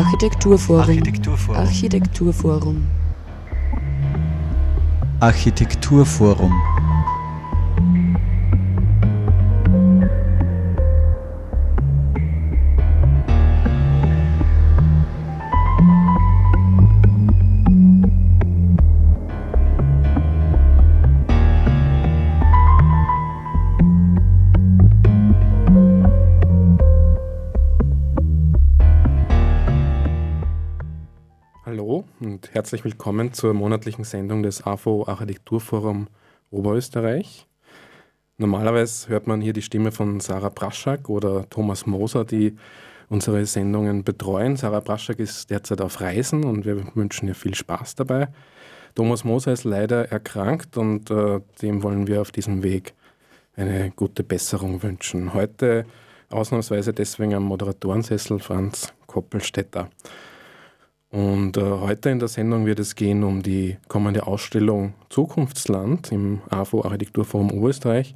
Architekturforum. Architekturforum. Architekturforum. Architekturforum. Herzlich willkommen zur monatlichen Sendung des AFO Architekturforum Oberösterreich. Normalerweise hört man hier die Stimme von Sarah Braschak oder Thomas Moser, die unsere Sendungen betreuen. Sarah Braschak ist derzeit auf Reisen und wir wünschen ihr viel Spaß dabei. Thomas Moser ist leider erkrankt und äh, dem wollen wir auf diesem Weg eine gute Besserung wünschen. Heute ausnahmsweise deswegen am Moderatorensessel Franz Koppelstetter. Und äh, heute in der Sendung wird es gehen um die kommende Ausstellung Zukunftsland im AFO Architekturforum Oberösterreich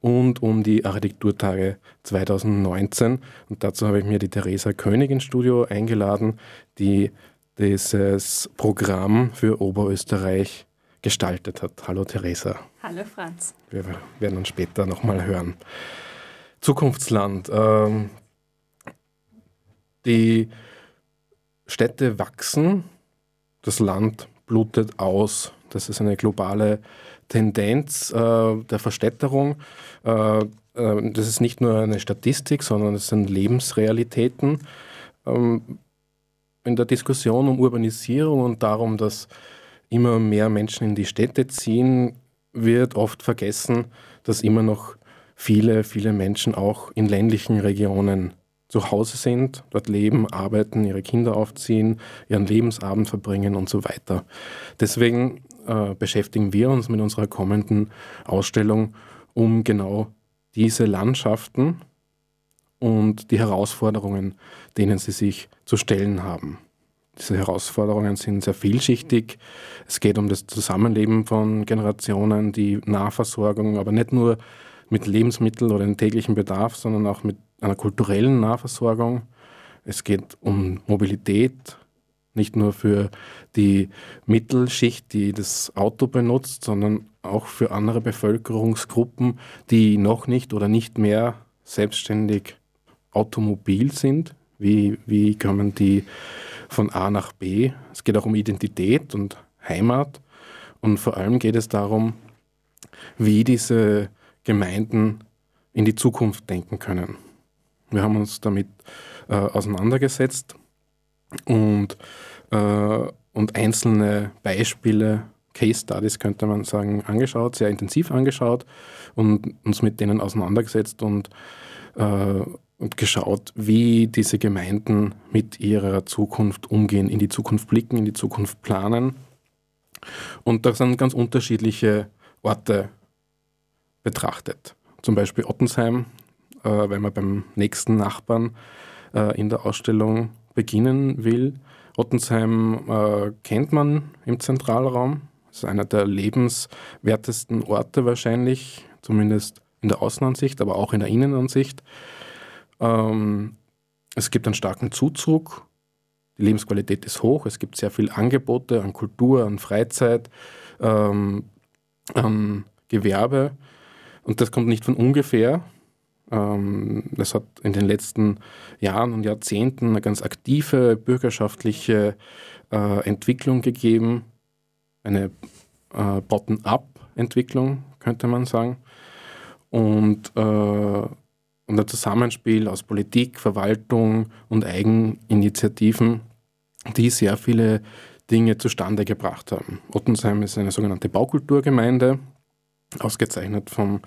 und um die Architekturtage 2019. Und dazu habe ich mir die Theresa König ins Studio eingeladen, die dieses Programm für Oberösterreich gestaltet hat. Hallo Theresa. Hallo Franz. Wir werden uns später nochmal hören. Zukunftsland. Ähm, die Städte wachsen, das Land blutet aus. Das ist eine globale Tendenz äh, der Verstädterung. Äh, äh, das ist nicht nur eine Statistik, sondern es sind Lebensrealitäten. Ähm, in der Diskussion um Urbanisierung und darum, dass immer mehr Menschen in die Städte ziehen, wird oft vergessen, dass immer noch viele, viele Menschen auch in ländlichen Regionen zu Hause sind, dort leben, arbeiten, ihre Kinder aufziehen, ihren Lebensabend verbringen und so weiter. Deswegen äh, beschäftigen wir uns mit unserer kommenden Ausstellung um genau diese Landschaften und die Herausforderungen, denen sie sich zu stellen haben. Diese Herausforderungen sind sehr vielschichtig. Es geht um das Zusammenleben von Generationen, die Nahversorgung, aber nicht nur mit Lebensmitteln oder dem täglichen Bedarf, sondern auch mit einer kulturellen Nahversorgung. Es geht um Mobilität, nicht nur für die Mittelschicht, die das Auto benutzt, sondern auch für andere Bevölkerungsgruppen, die noch nicht oder nicht mehr selbstständig automobil sind. Wie, wie kommen die von A nach B? Es geht auch um Identität und Heimat. Und vor allem geht es darum, wie diese Gemeinden in die Zukunft denken können. Wir haben uns damit äh, auseinandergesetzt und, äh, und einzelne Beispiele, Case Studies könnte man sagen, angeschaut, sehr intensiv angeschaut und uns mit denen auseinandergesetzt und, äh, und geschaut, wie diese Gemeinden mit ihrer Zukunft umgehen, in die Zukunft blicken, in die Zukunft planen. Und da sind ganz unterschiedliche Orte betrachtet. Zum Beispiel Ottensheim äh, wenn man beim nächsten Nachbarn äh, in der Ausstellung beginnen will. Ottensheim äh, kennt man im Zentralraum. Das ist einer der lebenswertesten Orte wahrscheinlich, zumindest in der Außenansicht, aber auch in der Innenansicht. Ähm, es gibt einen starken Zuzug. Die Lebensqualität ist hoch. Es gibt sehr viele Angebote an Kultur, an Freizeit, ähm, an Gewerbe. Und das kommt nicht von ungefähr. Ähm, es hat in den letzten Jahren und Jahrzehnten eine ganz aktive bürgerschaftliche äh, Entwicklung gegeben, eine äh, Bottom-up-Entwicklung, könnte man sagen. Und, äh, und ein Zusammenspiel aus Politik, Verwaltung und Eigeninitiativen, die sehr viele Dinge zustande gebracht haben. Ottensheim ist eine sogenannte Baukulturgemeinde, ausgezeichnet vom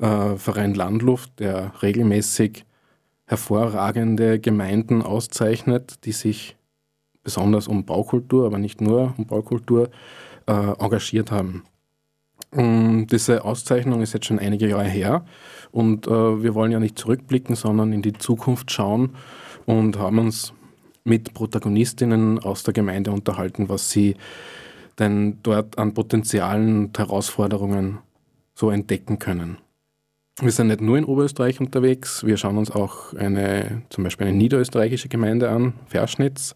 äh, Verein Landluft, der regelmäßig hervorragende Gemeinden auszeichnet, die sich besonders um Baukultur, aber nicht nur um Baukultur äh, engagiert haben. Und diese Auszeichnung ist jetzt schon einige Jahre her und äh, wir wollen ja nicht zurückblicken, sondern in die Zukunft schauen und haben uns mit Protagonistinnen aus der Gemeinde unterhalten, was sie denn dort an Potenzialen und Herausforderungen so entdecken können. Wir sind nicht nur in Oberösterreich unterwegs, wir schauen uns auch eine, zum Beispiel eine niederösterreichische Gemeinde an, Verschnitz.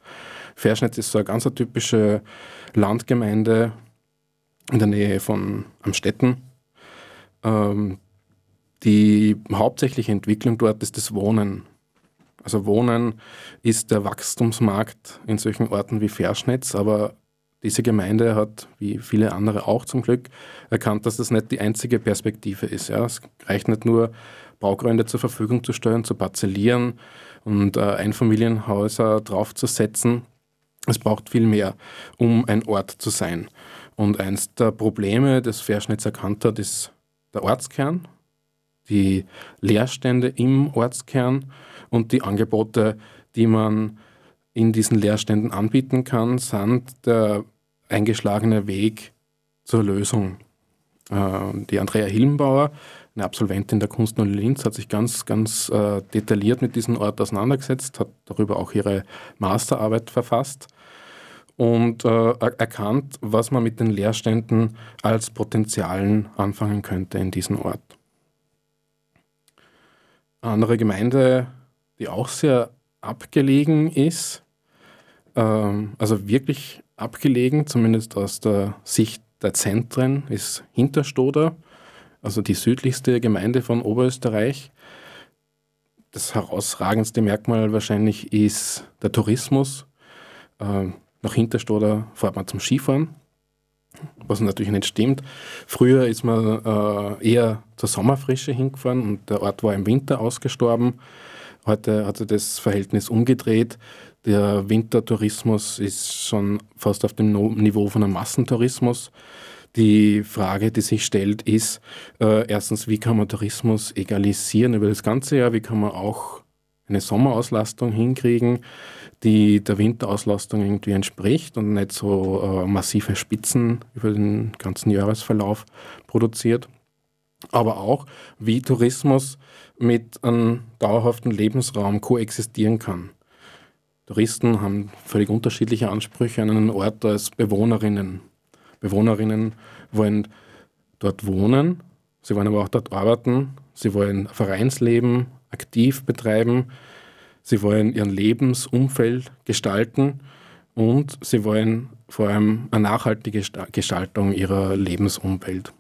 Verschnitz ist so eine ganz typische Landgemeinde in der Nähe von Amstetten. Ähm, die hauptsächliche Entwicklung dort ist das Wohnen. Also Wohnen ist der Wachstumsmarkt in solchen Orten wie Verschnitz, aber diese Gemeinde hat, wie viele andere auch zum Glück, erkannt, dass das nicht die einzige Perspektive ist. Ja. Es reicht nicht nur, Baugründe zur Verfügung zu stellen, zu parzellieren und äh, Einfamilienhäuser draufzusetzen. Es braucht viel mehr, um ein Ort zu sein. Und eins der Probleme, das Verschnitz erkannt hat, ist der Ortskern, die Leerstände im Ortskern und die Angebote, die man in diesen Leerständen anbieten kann, sind der eingeschlagene Weg zur Lösung. Äh, die Andrea Hillenbauer, eine Absolventin der Kunstuni Linz, hat sich ganz, ganz äh, detailliert mit diesem Ort auseinandergesetzt, hat darüber auch ihre Masterarbeit verfasst und äh, erkannt, was man mit den Leerständen als Potenzialen anfangen könnte in diesem Ort. Eine andere Gemeinde, die auch sehr abgelegen ist, ähm, also wirklich abgelegen, zumindest aus der Sicht der Zentren, ist Hinterstoder, also die südlichste Gemeinde von Oberösterreich. Das herausragendste Merkmal wahrscheinlich ist der Tourismus. Ähm, nach Hinterstoder fährt man zum Skifahren, was natürlich nicht stimmt. Früher ist man äh, eher zur Sommerfrische hingefahren und der Ort war im Winter ausgestorben. Heute hat sich das Verhältnis umgedreht. Der Wintertourismus ist schon fast auf dem Niveau von einem Massentourismus. Die Frage, die sich stellt, ist äh, erstens, wie kann man Tourismus egalisieren über das ganze Jahr? Wie kann man auch eine Sommerauslastung hinkriegen, die der Winterauslastung irgendwie entspricht und nicht so äh, massive Spitzen über den ganzen Jahresverlauf produziert? Aber auch, wie Tourismus mit einem dauerhaften Lebensraum koexistieren kann. Touristen haben völlig unterschiedliche Ansprüche an einen Ort als Bewohnerinnen. Bewohnerinnen wollen dort wohnen, sie wollen aber auch dort arbeiten, sie wollen Vereinsleben aktiv betreiben, sie wollen ihren Lebensumfeld gestalten und sie wollen vor allem eine nachhaltige Gestaltung ihrer Lebensumwelt.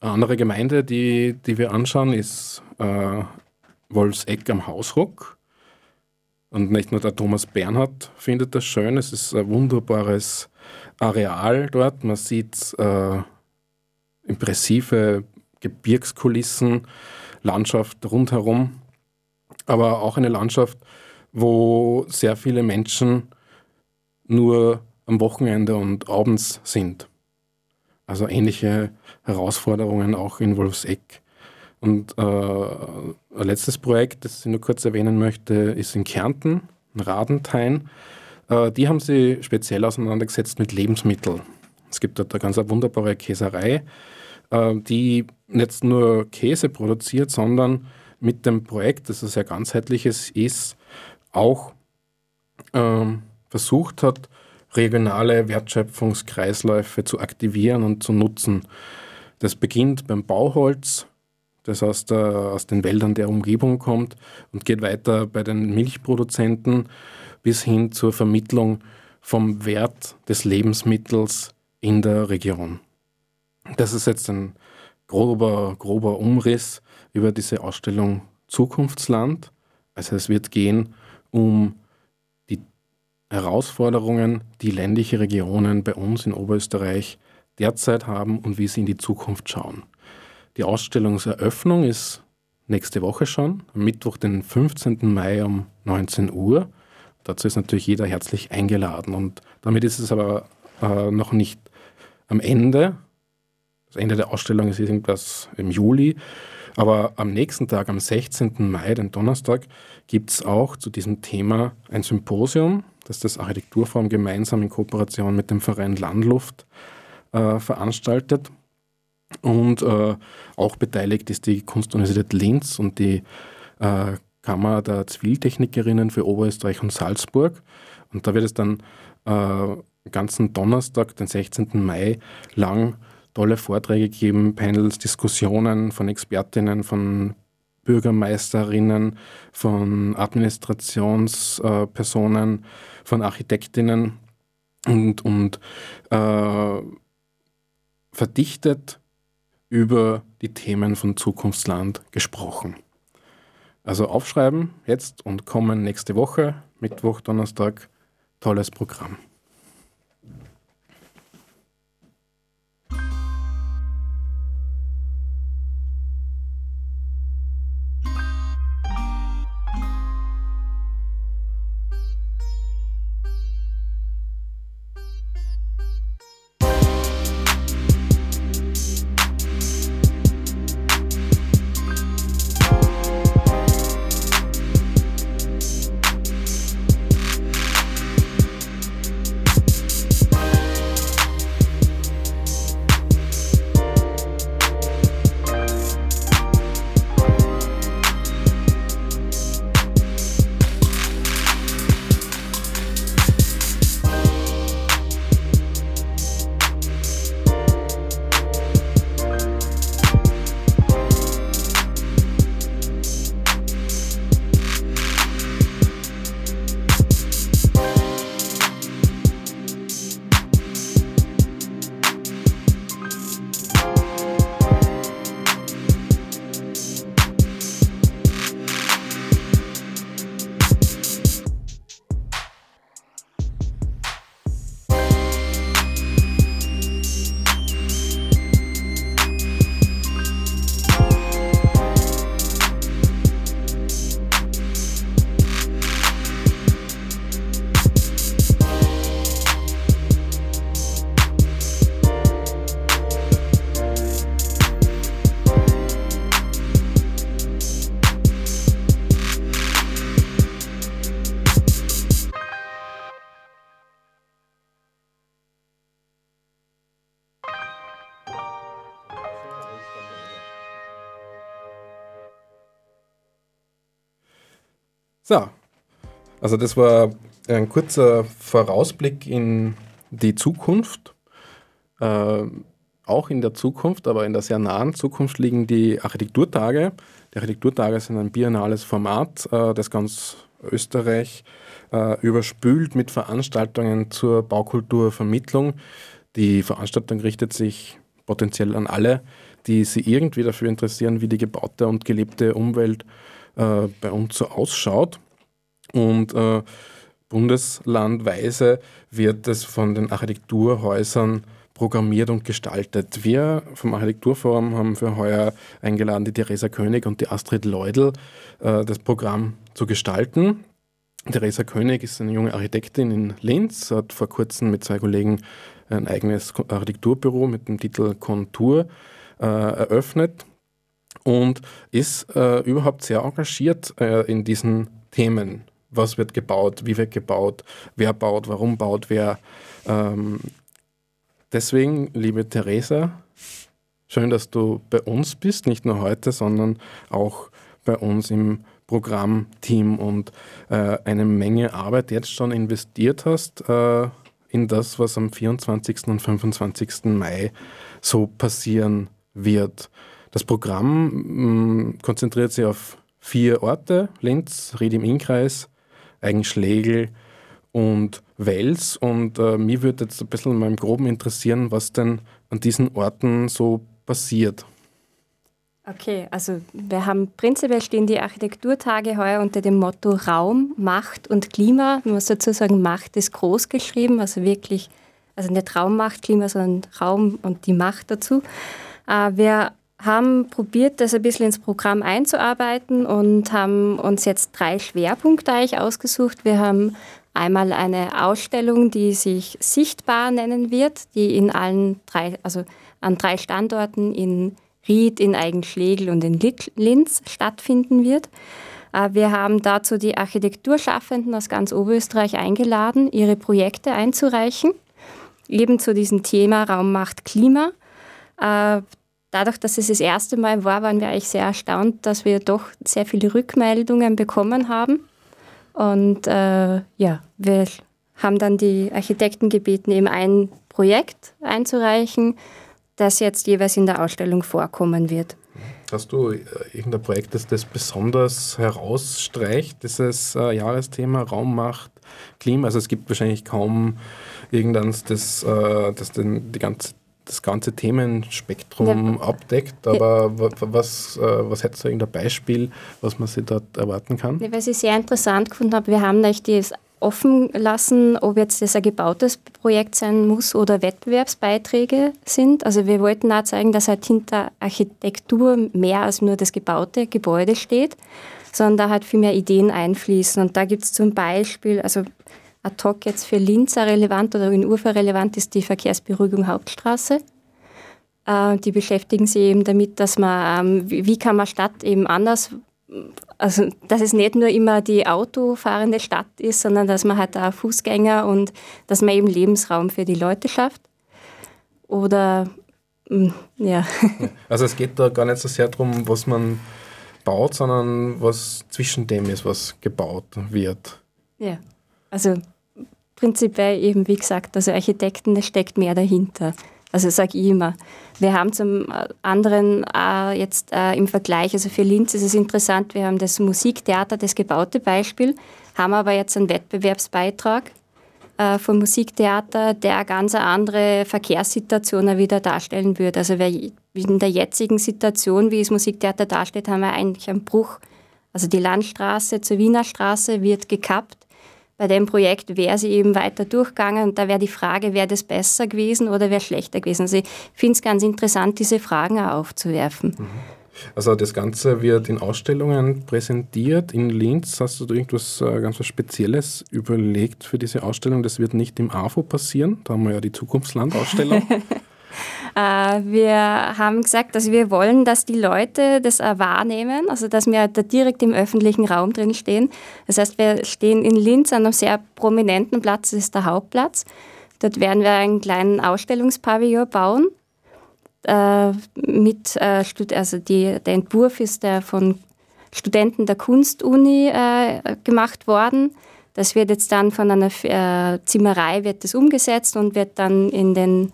Eine andere Gemeinde, die, die wir anschauen, ist äh, Wolfseck am Hausruck. Und nicht nur der Thomas Bernhard findet das schön, es ist ein wunderbares Areal dort. Man sieht äh, impressive Gebirgskulissen, Landschaft rundherum, aber auch eine Landschaft, wo sehr viele Menschen nur am Wochenende und abends sind. Also ähnliche Herausforderungen auch in Wolfseck. Und äh, ein letztes Projekt, das ich nur kurz erwähnen möchte, ist in Kärnten, in Radenthein. Äh, die haben sich speziell auseinandergesetzt mit Lebensmitteln. Es gibt dort eine ganz wunderbare Käserei, äh, die nicht nur Käse produziert, sondern mit dem Projekt, das ein sehr ganzheitliches ist, auch ähm, versucht hat, regionale Wertschöpfungskreisläufe zu aktivieren und zu nutzen. Das beginnt beim Bauholz, das aus, der, aus den Wäldern der Umgebung kommt und geht weiter bei den Milchproduzenten bis hin zur Vermittlung vom Wert des Lebensmittels in der Region. Das ist jetzt ein grober, grober Umriss über diese Ausstellung Zukunftsland. Also es wird gehen um die Herausforderungen, die ländliche Regionen bei uns in Oberösterreich derzeit haben und wie sie in die Zukunft schauen. Die Ausstellungseröffnung ist nächste Woche schon, am Mittwoch, den 15. Mai um 19 Uhr. Dazu ist natürlich jeder herzlich eingeladen. Und damit ist es aber äh, noch nicht am Ende. Das Ende der Ausstellung ist irgendwas im Juli. Aber am nächsten Tag, am 16. Mai, den Donnerstag, gibt es auch zu diesem Thema ein Symposium, das das Architekturforum gemeinsam in Kooperation mit dem Verein Landluft äh, veranstaltet. Und äh, auch beteiligt ist die Kunstuniversität Linz und die äh, Kammer der Ziviltechnikerinnen für Oberösterreich und Salzburg. Und da wird es dann äh, ganzen Donnerstag, den 16. Mai, lang tolle Vorträge gegeben, Panels, Diskussionen von Expertinnen, von Bürgermeisterinnen, von Administrationspersonen, von Architektinnen und, und äh, verdichtet über die Themen von Zukunftsland gesprochen. Also aufschreiben jetzt und kommen nächste Woche, Mittwoch, Donnerstag, tolles Programm. So, also das war ein kurzer Vorausblick in die Zukunft. Äh, auch in der Zukunft, aber in der sehr nahen Zukunft liegen die Architekturtage. Die Architekturtage sind ein biennales Format, äh, das ganz Österreich äh, überspült mit Veranstaltungen zur Baukulturvermittlung. Die Veranstaltung richtet sich potenziell an alle, die sich irgendwie dafür interessieren, wie die gebaute und gelebte Umwelt äh, bei uns so ausschaut. Und äh, bundeslandweise wird es von den Architekturhäusern programmiert und gestaltet. Wir vom Architekturforum haben für heuer eingeladen, die Theresa König und die Astrid Leudl, äh, das Programm zu gestalten. Theresa König ist eine junge Architektin in Linz, hat vor kurzem mit zwei Kollegen ein eigenes Architekturbüro mit dem Titel Kontur äh, eröffnet und ist äh, überhaupt sehr engagiert äh, in diesen Themen. Was wird gebaut, wie wird gebaut, wer baut, warum baut wer. Ähm, deswegen, liebe Theresa, schön, dass du bei uns bist, nicht nur heute, sondern auch bei uns im Programmteam und äh, eine Menge Arbeit jetzt schon investiert hast äh, in das, was am 24. und 25. Mai so passieren wird. Das Programm mh, mm, konzentriert sich auf vier Orte: Linz, Ried im Innkreis, Eigenschlegel und Wels. Und äh, mich würde jetzt ein bisschen mal im Groben interessieren, was denn an diesen Orten so passiert. Okay, also wir haben prinzipiell stehen die Architekturtage heuer unter dem Motto Raum, Macht und Klima. Man muss dazu sagen, Macht ist groß geschrieben, also wirklich, also nicht Raum, Macht, Klima, sondern Raum und die Macht dazu. Äh, wir haben probiert, das ein bisschen ins Programm einzuarbeiten und haben uns jetzt drei Schwerpunkte eigentlich ausgesucht. Wir haben einmal eine Ausstellung, die sich Sichtbar nennen wird, die in allen drei, also an drei Standorten in Ried, in Eigenschlegel und in Linz stattfinden wird. Äh, wir haben dazu die Architekturschaffenden aus ganz Oberösterreich eingeladen, ihre Projekte einzureichen, eben zu diesem Thema Raum macht Klima. Dadurch, dass es das erste Mal war, waren wir eigentlich sehr erstaunt, dass wir doch sehr viele Rückmeldungen bekommen haben. Und äh, ja, wir haben dann die Architekten gebeten, eben ein Projekt einzureichen, das jetzt jeweils in der Ausstellung vorkommen wird. Hast du äh, irgendein Projekt, das das besonders herausstreicht, dieses äh, Jahresthema Raummacht, Klima? Also es gibt wahrscheinlich kaum irgendeins, das, äh, das den, die ganze, das ganze Themenspektrum ja. abdeckt, aber ja. was, äh, was hättest du irgendein Beispiel, was man sich dort erwarten kann? Ja, was ich sehr interessant gefunden habe, wir haben euch das offen lassen, ob jetzt das ein gebautes Projekt sein muss oder Wettbewerbsbeiträge sind. Also wir wollten auch zeigen, dass halt hinter Architektur mehr als nur das gebaute Gebäude steht, sondern da halt viel mehr Ideen einfließen. Und da gibt es zum Beispiel, also ad hoc jetzt für Linz relevant oder in Urfa relevant ist die Verkehrsberuhigung Hauptstraße. Äh, die beschäftigen sich eben damit, dass man, ähm, wie kann man Stadt eben anders also dass es nicht nur immer die autofahrende Stadt ist, sondern dass man halt auch Fußgänger und dass man eben Lebensraum für die Leute schafft. Oder mm, ja. Also es geht da gar nicht so sehr darum, was man baut, sondern was zwischen dem ist, was gebaut wird. Ja, also prinzipiell eben, wie gesagt, also Architekten, da steckt mehr dahinter. Also sage ich immer. Wir haben zum anderen äh, jetzt äh, im Vergleich, also für Linz ist es interessant, wir haben das Musiktheater, das gebaute Beispiel, haben aber jetzt einen Wettbewerbsbeitrag äh, vom Musiktheater, der eine ganz andere Verkehrssituation wieder darstellen würde. Also in der jetzigen Situation, wie das Musiktheater darstellt, haben wir eigentlich einen Bruch. Also die Landstraße zur Wiener Straße wird gekappt bei dem Projekt wäre sie eben weiter durchgegangen und da wäre die Frage, wäre das besser gewesen oder wäre schlechter gewesen. Also ich finde es ganz interessant, diese Fragen auch aufzuwerfen. Mhm. Also das Ganze wird in Ausstellungen präsentiert. In Linz hast du irgendwas äh, ganz was Spezielles überlegt für diese Ausstellung. Das wird nicht im AFO passieren. Da haben wir ja die Zukunftslandausstellung. Äh, wir haben gesagt, dass wir wollen, dass die Leute das wahrnehmen, also dass wir da direkt im öffentlichen Raum drin stehen. Das heißt, wir stehen in Linz an einem sehr prominenten Platz, das ist der Hauptplatz. Dort werden wir einen kleinen Ausstellungspavillon bauen. Äh, mit, äh, also die, der Entwurf ist der von Studenten der Kunstuni gemacht worden. Das wird jetzt dann von einer Zimmerei wird das umgesetzt und wird dann in den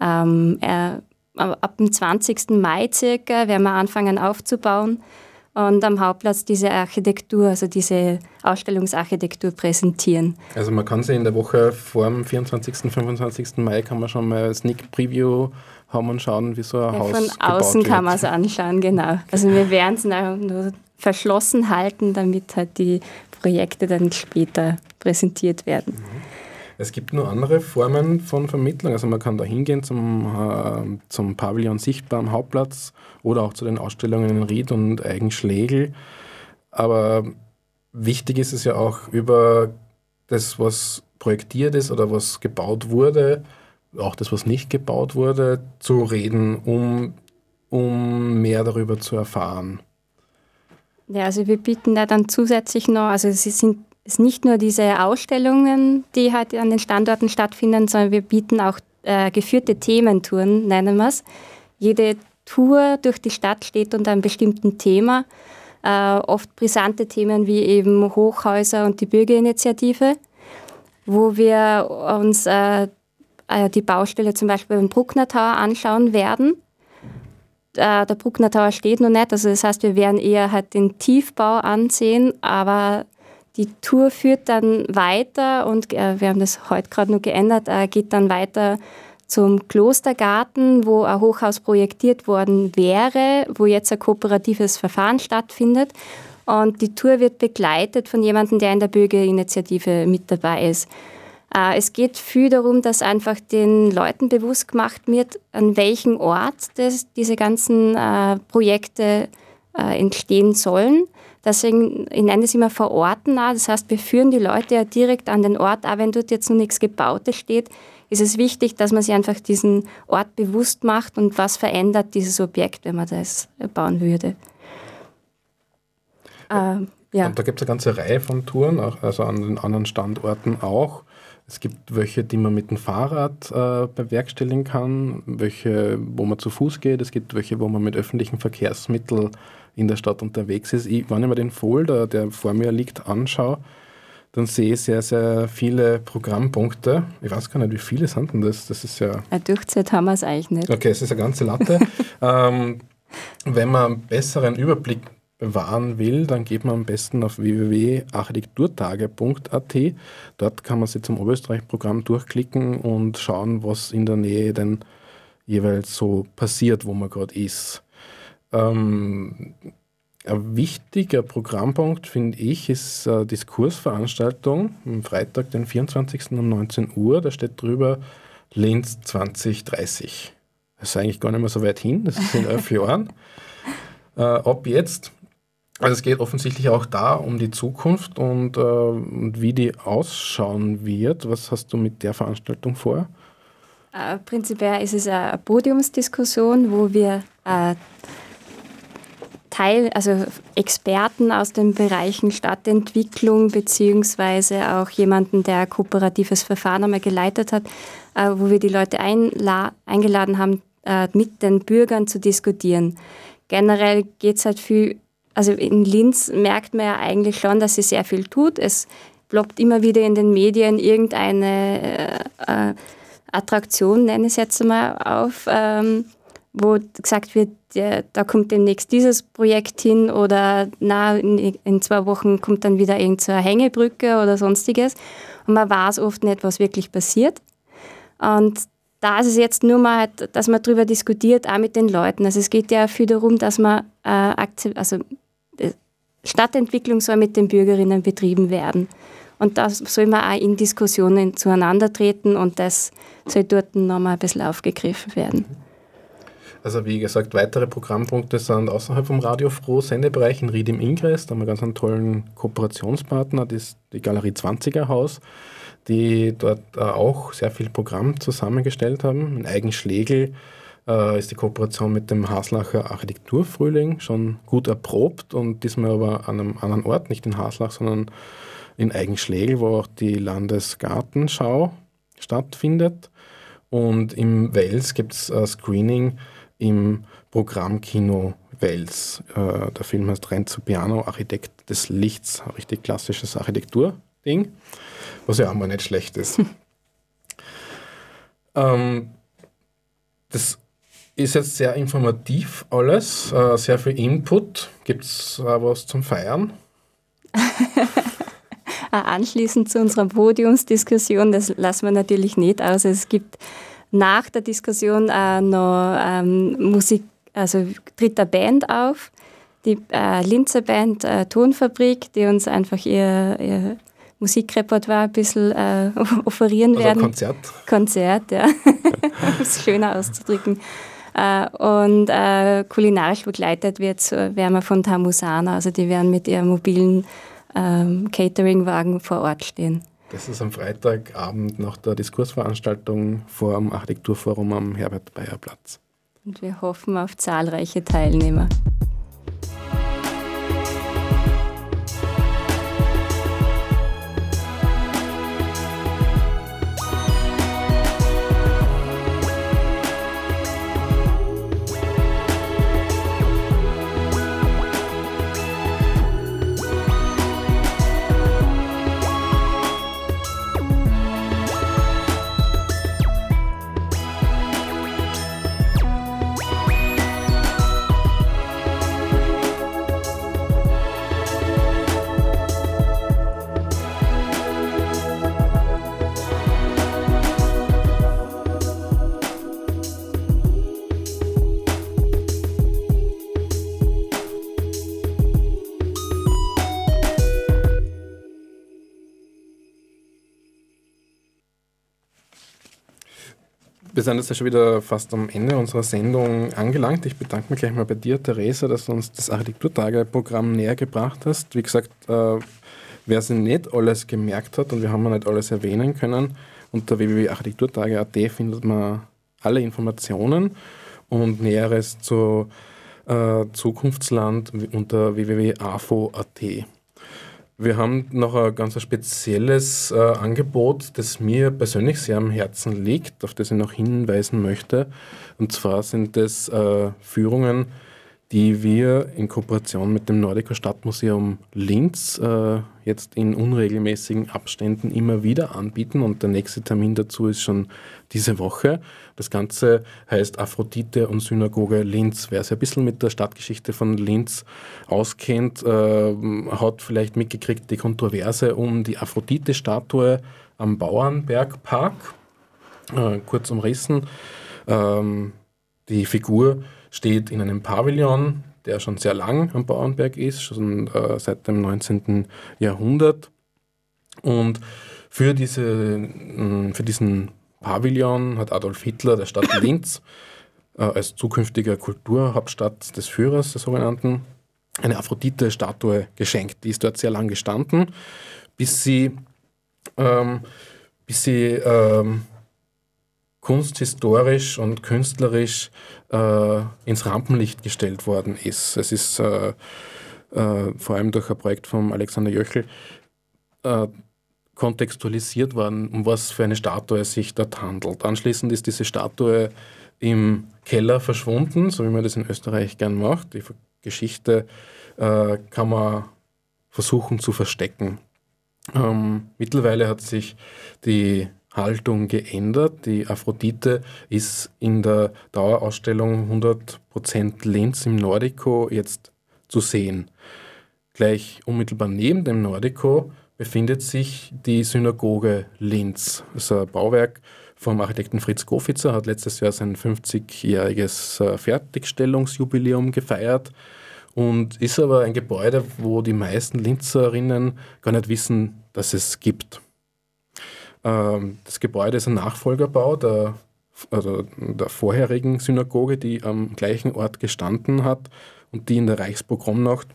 ähm, äh, ab dem 20. Mai circa werden wir anfangen aufzubauen und am Hauptplatz diese Architektur, also diese Ausstellungsarchitektur präsentieren. Also man kann sich in der Woche vor dem 24. 25. Mai kann man schon mal Sneak Preview haben und schauen, wie so ein ja, Haus Von außen kann man es anschauen, genau. Also wir werden es nur verschlossen halten, damit halt die Projekte dann später präsentiert werden. Mhm. Es gibt nur andere Formen von Vermittlung. Also man kann da hingehen zum, äh, zum Pavillon Sichtbar am Hauptplatz oder auch zu den Ausstellungen in Ried und Eigenschlegel. Aber wichtig ist es ja auch über das, was projektiert ist oder was gebaut wurde, auch das, was nicht gebaut wurde, zu reden, um, um mehr darüber zu erfahren. Ja, also wir bieten da dann zusätzlich noch, also sie sind es nicht nur diese Ausstellungen, die halt an den Standorten stattfinden, sondern wir bieten auch äh, geführte Thementouren, nennen wir es. Jede Tour durch die Stadt steht unter einem bestimmten Thema. Äh, oft brisante Themen wie eben Hochhäuser und die Bürgerinitiative, wo wir uns äh, äh die Baustelle zum Beispiel beim Bruckner Tower anschauen werden. Äh, der Bruckner Tower steht noch nicht, also das heißt, wir werden eher halt den Tiefbau ansehen, aber die Tour führt dann weiter und äh, wir haben das heute gerade noch geändert, äh, geht dann weiter zum Klostergarten, wo ein Hochhaus projektiert worden wäre, wo jetzt ein kooperatives Verfahren stattfindet. Und die Tour wird begleitet von jemandem, der in der Bürgerinitiative mit dabei ist. Äh, es geht viel darum, dass einfach den Leuten bewusst gemacht wird, an welchem Ort das, diese ganzen äh, Projekte äh, entstehen sollen Deswegen, ich nenne es immer verorten. Auch. Das heißt, wir führen die Leute ja direkt an den Ort, auch wenn dort jetzt noch nichts Gebautes steht, ist es wichtig, dass man sich einfach diesen Ort bewusst macht und was verändert dieses Objekt, wenn man das bauen würde. Ähm, ja. Und da gibt es eine ganze Reihe von Touren, auch, also an den anderen Standorten auch. Es gibt welche, die man mit dem Fahrrad äh, bewerkstelligen kann, welche, wo man zu Fuß geht. Es gibt welche, wo man mit öffentlichen Verkehrsmitteln in der Stadt unterwegs ist. Ich, wenn ich mir den Folder, der vor mir liegt, anschaue, dann sehe ich sehr, sehr viele Programmpunkte. Ich weiß gar nicht, wie viele sind denn das? Das ist ja. Eine Durchzeit haben wir es eigentlich nicht. Okay, es ist eine ganze Latte. ähm, wenn man einen besseren Überblick bewahren will, dann geht man am besten auf www.architekturtage.at. Dort kann man sich zum Oberösterreich-Programm durchklicken und schauen, was in der Nähe denn jeweils so passiert, wo man gerade ist. Ähm, ein wichtiger Programmpunkt, finde ich, ist eine Diskursveranstaltung am Freitag, den 24. um 19 Uhr. Da steht drüber Linz 2030. Das ist eigentlich gar nicht mehr so weit hin, das ist in elf Jahren. Äh, ab jetzt also es geht offensichtlich auch da um die Zukunft und, äh, und wie die ausschauen wird. Was hast du mit der Veranstaltung vor? Äh, prinzipiell ist es eine Podiumsdiskussion, wo wir äh, Teil, also Experten aus den Bereichen Stadtentwicklung beziehungsweise auch jemanden, der kooperatives Verfahren einmal geleitet hat, äh, wo wir die Leute eingeladen haben, äh, mit den Bürgern zu diskutieren. Generell geht es halt viel also in Linz merkt man ja eigentlich schon, dass sie sehr viel tut. Es ploppt immer wieder in den Medien irgendeine äh, äh, Attraktion, nenne ich es jetzt mal, auf, ähm, wo gesagt wird, ja, da kommt demnächst dieses Projekt hin oder na, in, in zwei Wochen kommt dann wieder irgendeine Hängebrücke oder sonstiges. Und man weiß oft nicht, was wirklich passiert. Und da ist es jetzt nur mal, dass man darüber diskutiert, auch mit den Leuten. Also es geht ja viel darum, dass man äh, also Stadtentwicklung soll mit den Bürgerinnen betrieben werden. Und da soll man auch in Diskussionen zueinander treten und das soll dort nochmal ein bisschen aufgegriffen werden. Also wie gesagt, weitere Programmpunkte sind außerhalb vom Radio Froh Sendebereich in Ried im Ingress. Da haben wir ganz einen tollen Kooperationspartner, das ist die Galerie 20er Haus, die dort äh, auch sehr viel Programm zusammengestellt haben. In Eigenschlegel äh, ist die Kooperation mit dem Haslacher Architekturfrühling schon gut erprobt und diesmal aber an einem anderen Ort, nicht in Haslach, sondern in Eigenschlegel, wo auch die Landesgartenschau stattfindet. Und im Wels gibt es ein Screening im Programmkino Wels. Äh, der Film heißt Renzo Piano, Architekt des Lichts, richtig klassisches Architekturding, was ja auch mal nicht schlecht ist. ähm, das ist jetzt sehr informativ alles, äh, sehr viel Input. Gibt es äh, was zum Feiern? Anschließend zu unserer Podiumsdiskussion, das lassen wir natürlich nicht aus. Es gibt nach der Diskussion äh, noch ähm, Musik, also tritt eine Band auf, die äh, Linzer Band äh, Tonfabrik, die uns einfach ihr, ihr Musikrepertoire ein bisschen äh, offerieren also werden. Konzert. Konzert, ja. um es schöner auszudrücken. Äh, und äh, kulinarisch begleitet wird, werden wir von Tamusana. Also die werden mit ihrem mobilen ähm, Cateringwagen vor Ort stehen. Das ist am Freitagabend nach der Diskursveranstaltung vor dem Architekturforum am Herbert-Bayer-Platz. Und wir hoffen auf zahlreiche Teilnehmer. Wir sind jetzt ja schon wieder fast am Ende unserer Sendung angelangt. Ich bedanke mich gleich mal bei dir, Theresa, dass du uns das Architekturtage-Programm näher gebracht hast. Wie gesagt, äh, wer sich nicht alles gemerkt hat und wir haben nicht alles erwähnen können, unter www.architekturtage.at findet man alle Informationen und Näheres zu äh, Zukunftsland unter www.afo.at. Wir haben noch ein ganz spezielles äh, Angebot, das mir persönlich sehr am Herzen liegt, auf das ich noch hinweisen möchte. Und zwar sind es äh, Führungen, die wir in Kooperation mit dem Nordico Stadtmuseum Linz äh, jetzt in unregelmäßigen Abständen immer wieder anbieten und der nächste Termin dazu ist schon diese Woche. Das Ganze heißt Aphrodite und Synagoge Linz. Wer sich ein bisschen mit der Stadtgeschichte von Linz auskennt, äh, hat vielleicht mitgekriegt die Kontroverse um die Aphrodite-Statue am Bauernbergpark. Äh, kurz umrissen. Ähm, die Figur steht in einem Pavillon, der schon sehr lang am Bauernberg ist, schon äh, seit dem 19. Jahrhundert. Und für, diese, äh, für diesen Pavillon hat Adolf Hitler der Stadt Linz äh, als zukünftiger Kulturhauptstadt des Führers, der sogenannten, eine Aphrodite-Statue geschenkt. Die ist dort sehr lang gestanden, bis sie, ähm, bis sie ähm, kunsthistorisch und künstlerisch äh, ins Rampenlicht gestellt worden ist. Es ist äh, äh, vor allem durch ein Projekt von Alexander Jöchel äh, kontextualisiert worden, um was für eine Statue es sich dort handelt. Anschließend ist diese Statue im Keller verschwunden, so wie man das in Österreich gern macht. Die Geschichte äh, kann man versuchen zu verstecken. Ähm, mittlerweile hat sich die Haltung geändert. Die Aphrodite ist in der Dauerausstellung 100% Linz im Nordico jetzt zu sehen. Gleich unmittelbar neben dem Nordico befindet sich die Synagoge Linz. Das ist ein Bauwerk vom Architekten Fritz Gofitzer, hat letztes Jahr sein 50-jähriges äh, Fertigstellungsjubiläum gefeiert und ist aber ein Gebäude, wo die meisten Linzerinnen gar nicht wissen, dass es gibt. Ähm, das Gebäude ist ein Nachfolgerbau der, also der vorherigen Synagoge, die am gleichen Ort gestanden hat und die in der Reichspogromnacht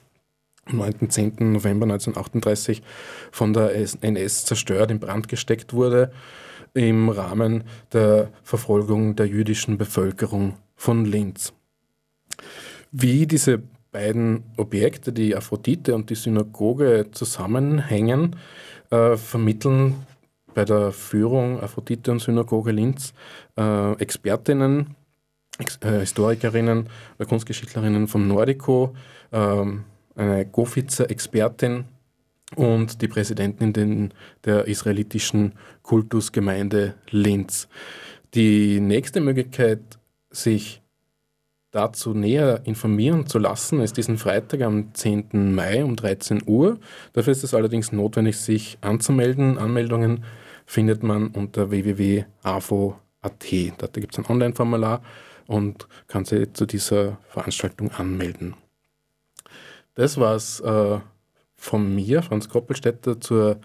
am 9. 10. November 1938 von der NS zerstört, in Brand gesteckt wurde, im Rahmen der Verfolgung der jüdischen Bevölkerung von Linz. Wie diese beiden Objekte, die Aphrodite und die Synagoge, zusammenhängen, äh, vermitteln bei der Führung Aphrodite und Synagoge Linz äh, Expertinnen, Ex äh, Historikerinnen Kunstgeschichtlerinnen vom Nordico, äh, eine Gofitzer-Expertin und die Präsidentin den, der israelitischen Kultusgemeinde Linz. Die nächste Möglichkeit, sich dazu näher informieren zu lassen, ist diesen Freitag am 10. Mai um 13 Uhr. Dafür ist es allerdings notwendig, sich anzumelden. Anmeldungen findet man unter www.avo.at. Dort gibt es ein Online-Formular und kann sich zu dieser Veranstaltung anmelden. Das war's äh, von mir, Franz Koppelstädter, zur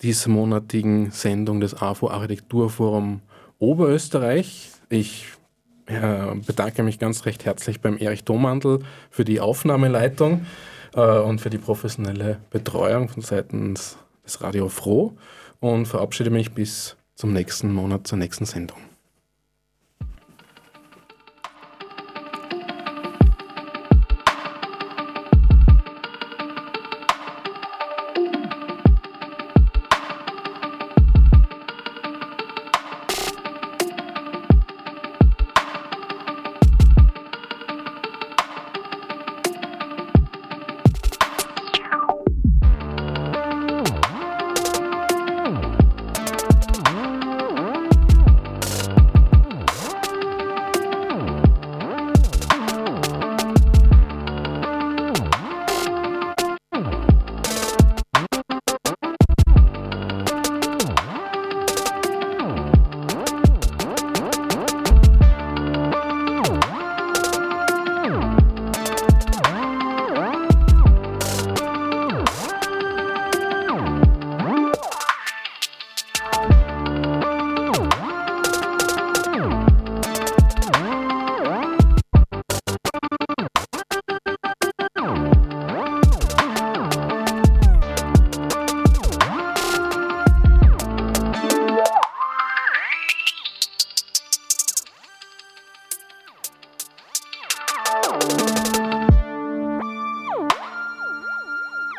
diesmonatigen Sendung des AFO Architekturforum Oberösterreich. Ich äh, bedanke mich ganz recht herzlich beim Erich Domandl für die Aufnahmeleitung äh, und für die professionelle Betreuung von Seiten des Radio Froh und verabschiede mich bis zum nächsten Monat zur nächsten Sendung.